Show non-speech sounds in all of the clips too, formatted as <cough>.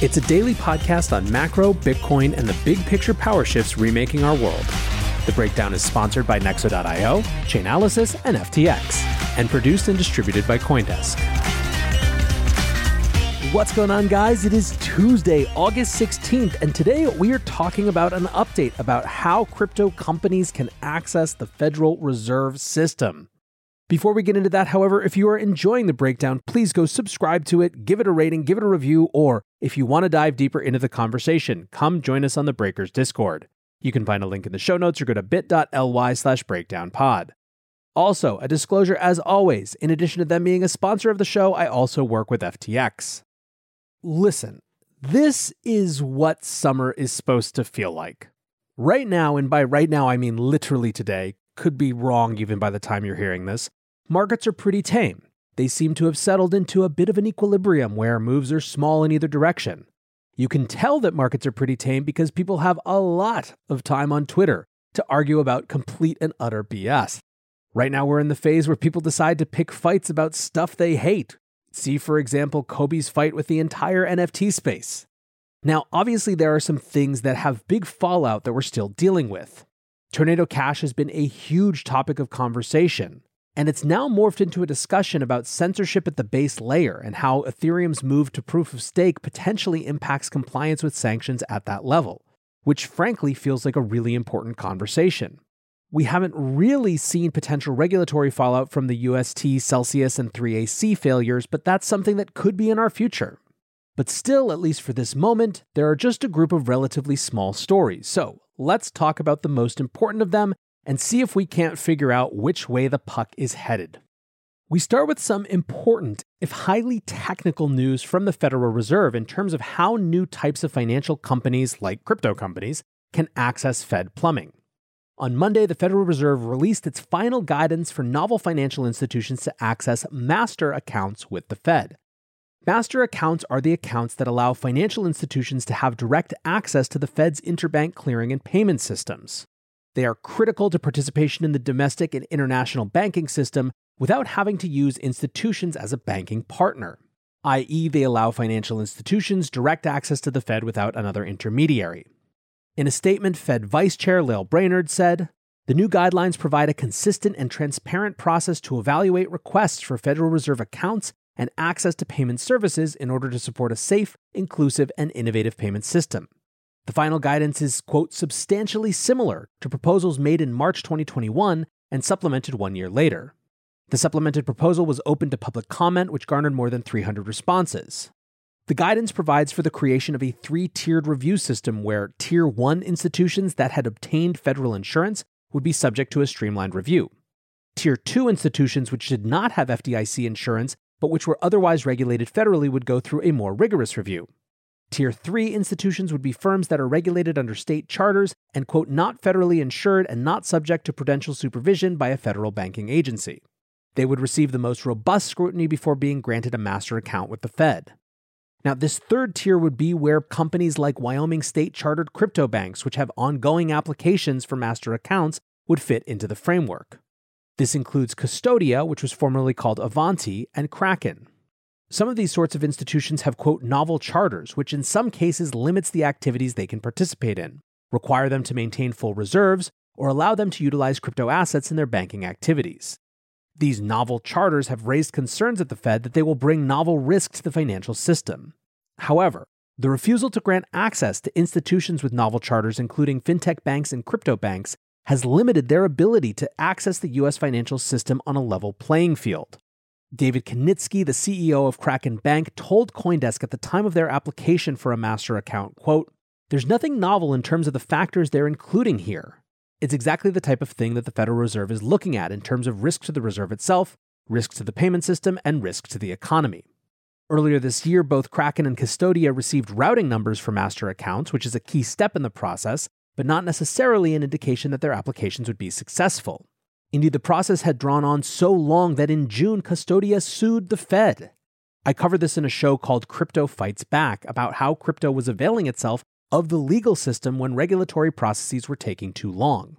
It's a daily podcast on macro, Bitcoin, and the big picture power shifts remaking our world. The breakdown is sponsored by Nexo.io, Chainalysis, and FTX, and produced and distributed by Coindesk. What's going on, guys? It is Tuesday, August 16th, and today we are talking about an update about how crypto companies can access the Federal Reserve System. Before we get into that, however, if you are enjoying the breakdown, please go subscribe to it, give it a rating, give it a review, or if you want to dive deeper into the conversation, come join us on the Breakers Discord. You can find a link in the show notes or go to bit.ly slash breakdownpod. Also, a disclosure as always, in addition to them being a sponsor of the show, I also work with FTX. Listen, this is what summer is supposed to feel like. Right now, and by right now I mean literally today, could be wrong even by the time you're hearing this, markets are pretty tame. They seem to have settled into a bit of an equilibrium where moves are small in either direction. You can tell that markets are pretty tame because people have a lot of time on Twitter to argue about complete and utter BS. Right now, we're in the phase where people decide to pick fights about stuff they hate. See, for example, Cobie's fight with the entire NFT space. Now, obviously, there are some things that have big fallout that we're still dealing with. Tornado Cash has been a huge topic of conversation and it's now morphed into a discussion about censorship at the base layer and how Ethereum's move to proof of stake potentially impacts compliance with sanctions at that level, which frankly feels like a really important conversation. We haven't really seen potential regulatory fallout from the UST, Celsius, and 3AC failures, but that's something that could be in our future. But still, at least for this moment, there are just a group of relatively small stories. So let's talk about the most important of them and see if we can't figure out which way the puck is headed. We start with some important, if highly technical news from the Federal Reserve in terms of how new types of financial companies, like crypto companies, can access Fed plumbing. On Monday, the Federal Reserve released its final guidance for novel financial institutions to access master accounts with the Fed. Master accounts are the accounts that allow financial institutions to have direct access to the Fed's interbank clearing and payment systems. They are critical to participation in the domestic and international banking system without having to use institutions as a banking partner, i.e., they allow financial institutions direct access to the Fed without another intermediary. In a statement, Fed Vice Chair Lael Brainard said, the new guidelines provide a consistent and transparent process to evaluate requests for Federal Reserve accounts and access to payment services in order to support a safe, inclusive, and innovative payment system. The final guidance is, quote, substantially similar to proposals made in March 2021 and supplemented one year later. The supplemented proposal was open to public comment, which garnered more than 300 responses. The guidance provides for the creation of a three tiered review system where Tier 1 institutions that had obtained federal insurance would be subject to a streamlined review. Tier 2 institutions which did not have FDIC insurance but which were otherwise regulated federally would go through a more rigorous review. Tier 3 institutions would be firms that are regulated under state charters and, quote, not federally insured and not subject to prudential supervision by a federal banking agency. They would receive the most robust scrutiny before being granted a master account with the Fed. Now, this third tier would be where companies like Wyoming State chartered crypto banks, which have ongoing applications for master accounts, would fit into the framework. This includes Custodia, which was formerly called Avanti, and Kraken. Some of these sorts of institutions have, quote, novel charters, which in some cases limits the activities they can participate in, require them to maintain full reserves, or allow them to utilize crypto assets in their banking activities. These novel charters have raised concerns at the Fed that they will bring novel risk to the financial system. However, the refusal to grant access to institutions with novel charters, including fintech banks and crypto banks, has limited their ability to access the US financial system on a level playing field. David Kinitsky, the CEO of Kraken Bank, told Coindesk at the time of their application for a master account, quote, "There's nothing novel in terms of the factors they're including here. It's exactly the type of thing that the Federal Reserve is looking at in terms of risk to the reserve itself, risk to the payment system, and risk to the economy. Earlier this year, both Kraken and Custodia received routing numbers for master accounts, which is a key step in the process, but not necessarily an indication that their applications would be successful. Indeed, the process had drawn on so long that in June, Custodia sued the Fed. I covered this in a show called Crypto Fights Back about how crypto was availing itself of the legal system when regulatory processes were taking too long.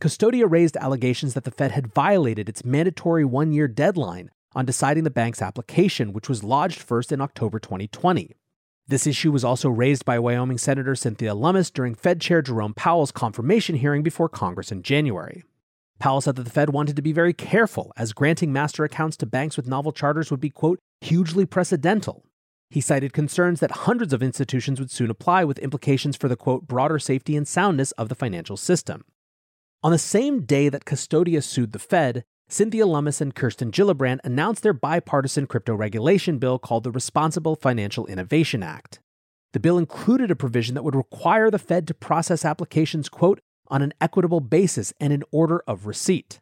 Custodia raised allegations that the Fed had violated its mandatory one year deadline on deciding the bank's application, which was lodged first in October 2020. This issue was also raised by Wyoming Senator Cynthia Lummis during Fed Chair Jerome Powell's confirmation hearing before Congress in January. Powell said that the Fed wanted to be very careful, as granting master accounts to banks with novel charters would be, quote, hugely precedental, he cited concerns that hundreds of institutions would soon apply with implications for the quote, broader safety and soundness of the financial system. On the same day that Custodia sued the Fed, Cynthia Lummis and Kirsten Gillibrand announced their bipartisan crypto regulation bill called the Responsible Financial Innovation Act. The bill included a provision that would require the Fed to process applications, quote, on an equitable basis and in order of receipt.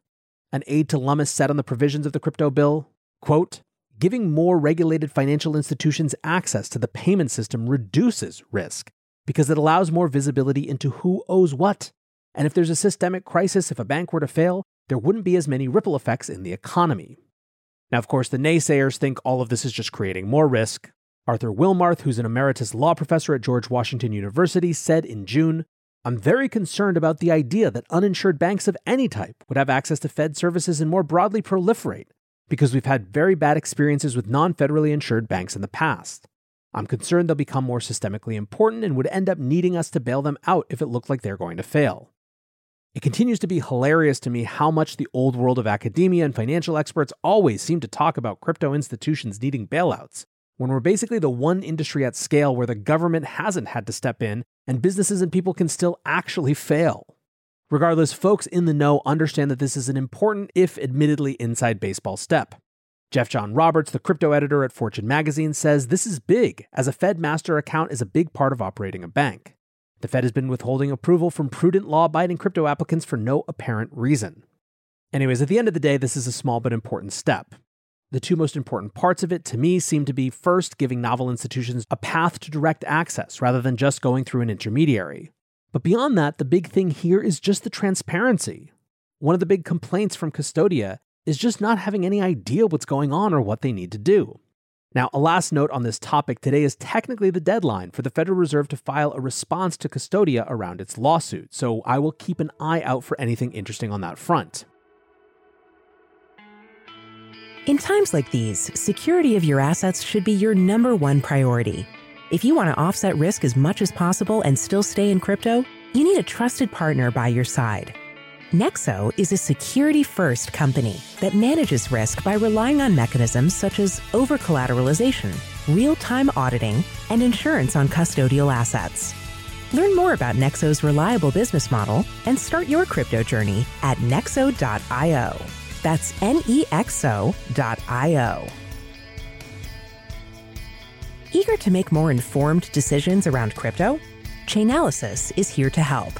An aide to Lummis said on the provisions of the crypto bill, quote, Giving more regulated financial institutions access to the payment system reduces risk because it allows more visibility into who owes what. And if there's a systemic crisis, if a bank were to fail, there wouldn't be as many ripple effects in the economy. Now, of course, the naysayers think all of this is just creating more risk. Arthur Wilmarth, who's an emeritus law professor at George Washington University, said in June I'm very concerned about the idea that uninsured banks of any type would have access to Fed services and more broadly proliferate, because we've had very bad experiences with non federally insured banks in the past. I'm concerned they'll become more systemically important and would end up needing us to bail them out if it looked like they're going to fail. It continues to be hilarious to me how much the old world of academia and financial experts always seem to talk about crypto institutions needing bailouts, when we're basically the one industry at scale where the government hasn't had to step in and businesses and people can still actually fail. Regardless, folks in the know understand that this is an important, if admittedly inside baseball step. Jeff John Roberts, the crypto editor at Fortune magazine, says this is big, as a Fed master account is a big part of operating a bank. The Fed has been withholding approval from prudent law abiding crypto applicants for no apparent reason. Anyways, at the end of the day, this is a small but important step. The two most important parts of it to me seem to be first, giving novel institutions a path to direct access rather than just going through an intermediary. But beyond that, the big thing here is just the transparency. One of the big complaints from Custodia is just not having any idea what's going on or what they need to do. Now, a last note on this topic today is technically the deadline for the Federal Reserve to file a response to Custodia around its lawsuit, so I will keep an eye out for anything interesting on that front. In times like these, security of your assets should be your number one priority. If you want to offset risk as much as possible and still stay in crypto, you need a trusted partner by your side. Nexo is a security first company that manages risk by relying on mechanisms such as over collateralization, real time auditing, and insurance on custodial assets. Learn more about Nexo's reliable business model and start your crypto journey at nexo.io. That's N E X O.io. Eager to make more informed decisions around crypto? Chainalysis is here to help.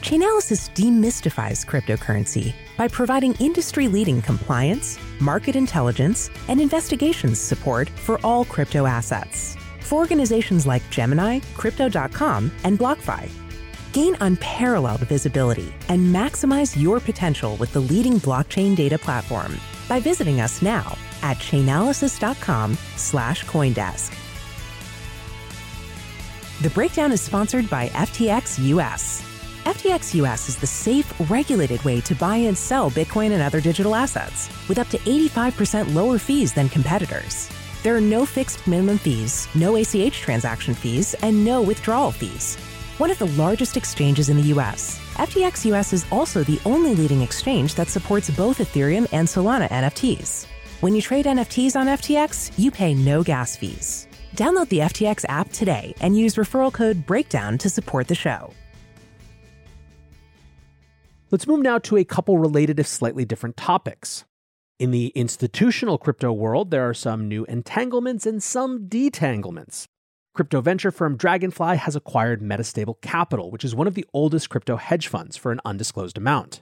Chainalysis demystifies cryptocurrency by providing industry leading compliance, market intelligence, and investigations support for all crypto assets. For organizations like Gemini, Crypto.com, and BlockFi, gain unparalleled visibility and maximize your potential with the leading blockchain data platform by visiting us now at chainalysis.com slash coindesk. The breakdown is sponsored by FTX US. FTX US is the safe, regulated way to buy and sell Bitcoin and other digital assets with up to 85% lower fees than competitors. There are no fixed minimum fees, no ACH transaction fees, and no withdrawal fees. One of the largest exchanges in the US, FTX US is also the only leading exchange that supports both Ethereum and Solana NFTs. When you trade NFTs on FTX, you pay no gas fees. Download the FTX app today and use referral code BREAKDOWN to support the show. Let's move now to a couple related, if slightly different topics. In the institutional crypto world, there are some new entanglements and some detanglements. Crypto venture firm Dragonfly has acquired Metastable Capital, which is one of the oldest crypto hedge funds, for an undisclosed amount.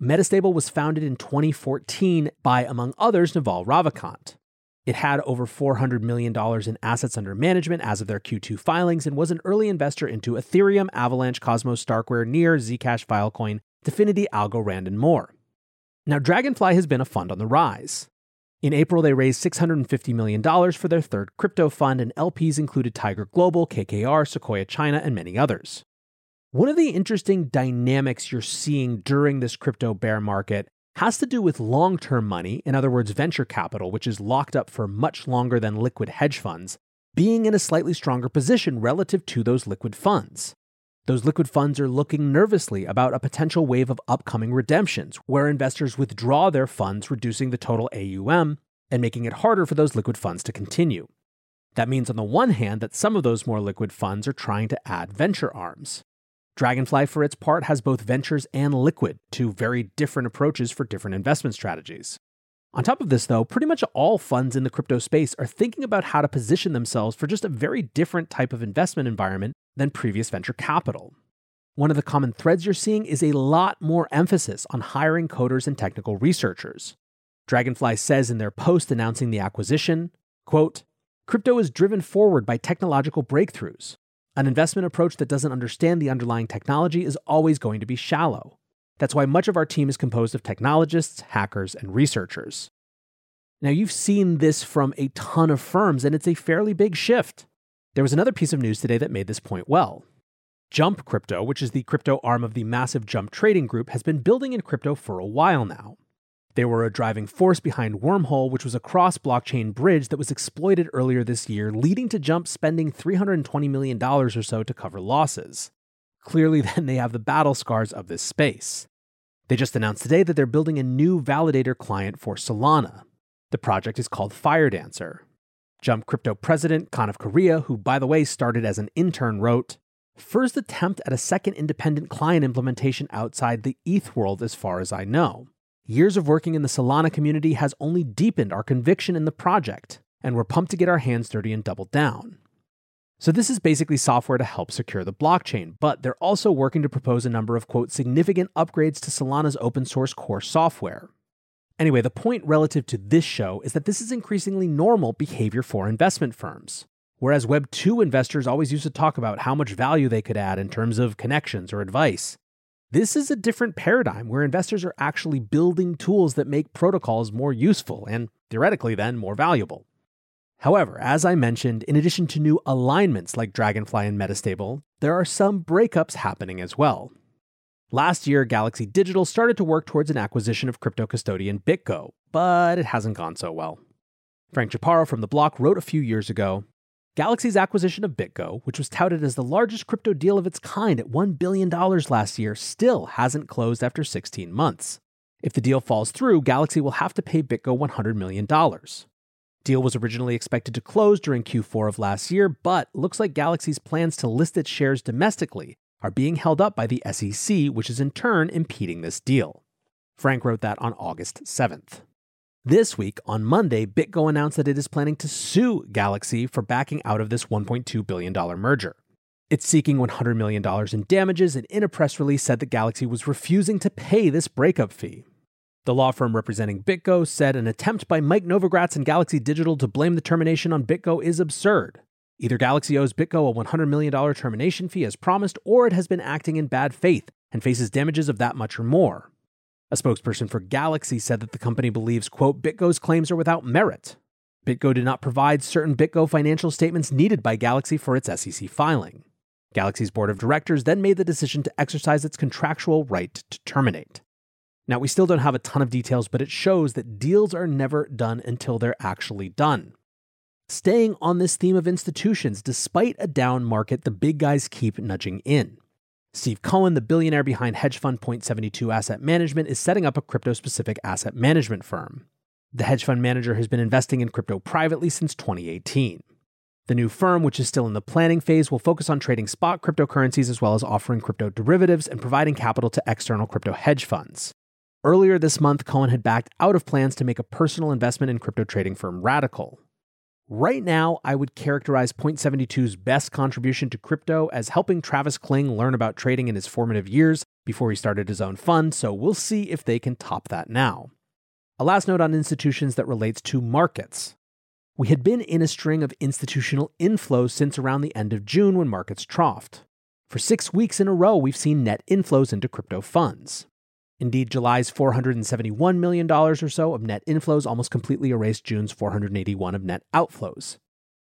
Metastable was founded in 2014 by, among others, Naval Ravikant. It had over $400 million in assets under management as of their Q2 filings and was an early investor into Ethereum, Avalanche, Cosmos, Starkware, Near, Zcash, Filecoin, Dfinity, Algorand, and more. Now, Dragonfly has been a fund on the rise. In April, they raised $650 million for their third crypto fund, and LPs included Tiger Global, KKR, Sequoia China, and many others. One of the interesting dynamics you're seeing during this crypto bear market has to do with long term money, in other words, venture capital, which is locked up for much longer than liquid hedge funds, being in a slightly stronger position relative to those liquid funds. Those liquid funds are looking nervously about a potential wave of upcoming redemptions, where investors withdraw their funds, reducing the total AUM and making it harder for those liquid funds to continue. That means, on the one hand, that some of those more liquid funds are trying to add venture arms. Dragonfly, for its part, has both ventures and liquid, two very different approaches for different investment strategies. On top of this, though, pretty much all funds in the crypto space are thinking about how to position themselves for just a very different type of investment environment than previous venture capital. One of the common threads you're seeing is a lot more emphasis on hiring coders and technical researchers. Dragonfly says in their post announcing the acquisition, quote, Crypto is driven forward by technological breakthroughs. An investment approach that doesn't understand the underlying technology is always going to be shallow. That's why much of our team is composed of technologists, hackers, and researchers. Now, you've seen this from a ton of firms, and it's a fairly big shift. There was another piece of news today that made this point well. Jump Crypto, which is the crypto arm of the massive Jump Trading Group, has been building in crypto for a while now. They were a driving force behind Wormhole, which was a cross blockchain bridge that was exploited earlier this year, leading to Jump spending $320 million or so to cover losses. Clearly, <laughs> then they have the battle scars of this space. They just announced today that they're building a new validator client for Solana. The project is called Firedancer. Jump Crypto president Kanav Kariya, who by the way started as an intern, wrote, First attempt at a second independent client implementation outside the ETH world, as far as I know. Years of working in the Solana community has only deepened our conviction in the project, and we're pumped to get our hands dirty and double down. So, this is basically software to help secure the blockchain, but they're also working to propose a number of, quote, significant upgrades to Solana's open source core software. Anyway, the point relative to this show is that this is increasingly normal behavior for investment firms. Whereas Web 2 investors always used to talk about how much value they could add in terms of connections or advice, this is a different paradigm where investors are actually building tools that make protocols more useful and, theoretically, then more valuable. However, as I mentioned, in addition to new alignments like Dragonfly and Metastable, there are some breakups happening as well. Last year, Galaxy Digital started to work towards an acquisition of crypto custodian BitGo, but it hasn't gone so well. Frank Chaparro from The Block wrote a few years ago Galaxy's acquisition of BitGo, which was touted as the largest crypto deal of its kind at $1 billion last year, still hasn't closed after 16 months. If the deal falls through, Galaxy will have to pay BitGo $100 million. Deal was originally expected to close during Q4 of last year, but looks like Galaxy's plans to list its shares domestically are being held up by the SEC, which is in turn impeding this deal. Frank wrote that on August 7th. This week, on Monday, BitGo announced that it is planning to sue Galaxy for backing out of this $1.2 billion merger. It's seeking $100 million in damages and in a press release said that Galaxy was refusing to pay this breakup fee. The law firm representing BitGo said an attempt by Mike Novogratz and Galaxy Digital to blame the termination on BitGo is absurd. Either Galaxy owes BitGo a $100 million termination fee as promised, or it has been acting in bad faith and faces damages of that much or more. A spokesperson for Galaxy said that the company believes, quote, BitGo's claims are without merit. BitGo did not provide certain BitGo financial statements needed by Galaxy for its SEC filing. Galaxy's board of directors then made the decision to exercise its contractual right to terminate. Now, we still don't have a ton of details, but it shows that deals are never done until they're actually done. Staying on this theme of institutions, despite a down market, the big guys keep nudging in. Steve Cohen, the billionaire behind hedge fund Point72 Asset Management, is setting up a crypto specific asset management firm. The hedge fund manager has been investing in crypto privately since 2018. The new firm, which is still in the planning phase, will focus on trading spot cryptocurrencies as well as offering crypto derivatives and providing capital to external crypto hedge funds. Earlier this month, Cohen had backed out of plans to make a personal investment in crypto trading firm Radkl. Right now, I would characterize Point72's best contribution to crypto as helping Travis Kling learn about trading in his formative years before he started his own fund, so we'll see if they can top that now. A last note on institutions that relates to markets. We had been in a string of institutional inflows since around the end of June when markets troughed. For six weeks in a row, we've seen net inflows into crypto funds. Indeed, July's $471 million or so of net inflows almost completely erased June's 481 of net outflows.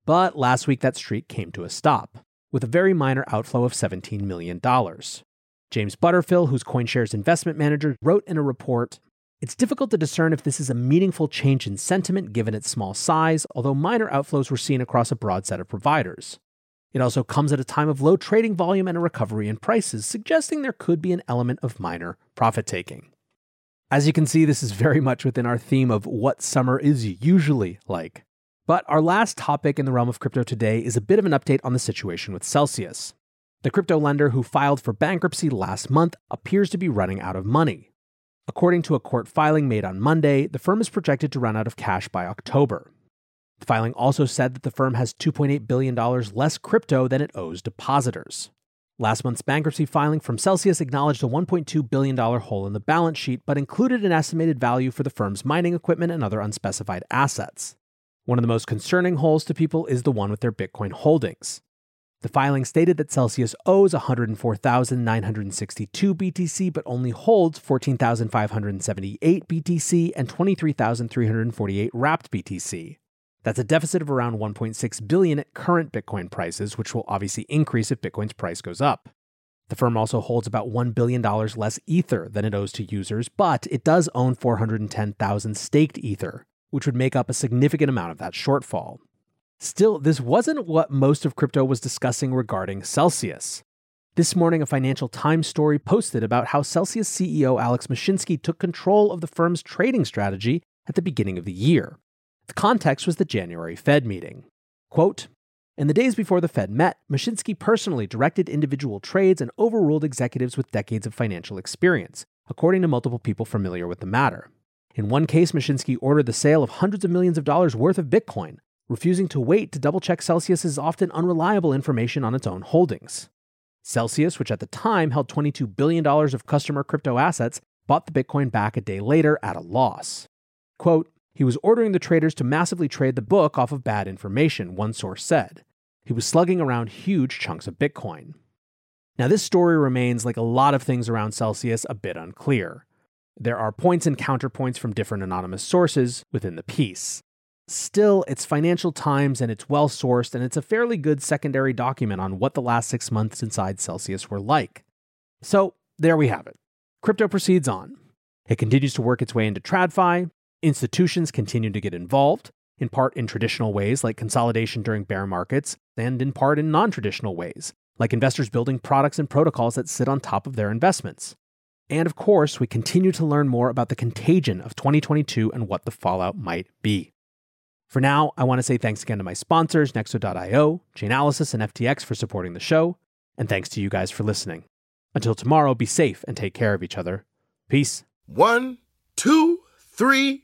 But last week that streak came to a stop, with a very minor outflow of $17 million. James Butterfill, who's CoinShares investment manager, wrote in a report It's difficult to discern if this is a meaningful change in sentiment given its small size, although minor outflows were seen across a broad set of providers. It also comes at a time of low trading volume and a recovery in prices, suggesting there could be an element of minor profit taking. As you can see, this is very much within our theme of what summer is usually like. But our last topic in the realm of crypto today is a bit of an update on the situation with Celsius. The crypto lender who filed for bankruptcy last month appears to be running out of money. According to a court filing made on Monday, the firm is projected to run out of cash by October. The filing also said that the firm has $2.8 billion less crypto than it owes depositors. Last month's bankruptcy filing from Celsius acknowledged a $1.2 billion hole in the balance sheet, but included an estimated value for the firm's mining equipment and other unspecified assets. One of the most concerning holes to people is the one with their Bitcoin holdings. The filing stated that Celsius owes 104,962 BTC but only holds 14,578 BTC and 23,348 wrapped BTC. That's a deficit of around 1.6 billion at current Bitcoin prices, which will obviously increase if Bitcoin's price goes up. The firm also holds about $1 billion less Ether than it owes to users, but it does own 410,000 staked Ether, which would make up a significant amount of that shortfall. Still, this wasn't what most of crypto was discussing regarding Celsius. This morning, a Financial Times story posted about how Celsius CEO Alex Mashinsky took control of the firm's trading strategy at the beginning of the year. The context was the January Fed meeting. Quote, in the days before the Fed met, Mashinsky personally directed individual trades and overruled executives with decades of financial experience, according to multiple people familiar with the matter. In one case, Mashinsky ordered the sale of hundreds of millions of dollars worth of Bitcoin, refusing to wait to double check Celsius's often unreliable information on its own holdings. Celsius, which at the time held $22 billion of customer crypto assets, bought the Bitcoin back a day later at a loss. Quote, he was ordering the traders to massively trade the book off of bad information, one source said. He was slugging around huge chunks of Bitcoin. Now, this story remains, like a lot of things around Celsius, a bit unclear. There are points and counterpoints from different anonymous sources within the piece. Still, it's Financial Times and it's well sourced, and it's a fairly good secondary document on what the last six months inside Celsius were like. So, there we have it. Crypto proceeds on. It continues to work its way into TradFi, Institutions continue to get involved, in part in traditional ways like consolidation during bear markets, and in part in non traditional ways, like investors building products and protocols that sit on top of their investments. And of course, we continue to learn more about the contagion of 2022 and what the fallout might be. For now, I want to say thanks again to my sponsors, Nexo.io, Chainalysis, and FTX for supporting the show, and thanks to you guys for listening. Until tomorrow, be safe and take care of each other. Peace. One, two, three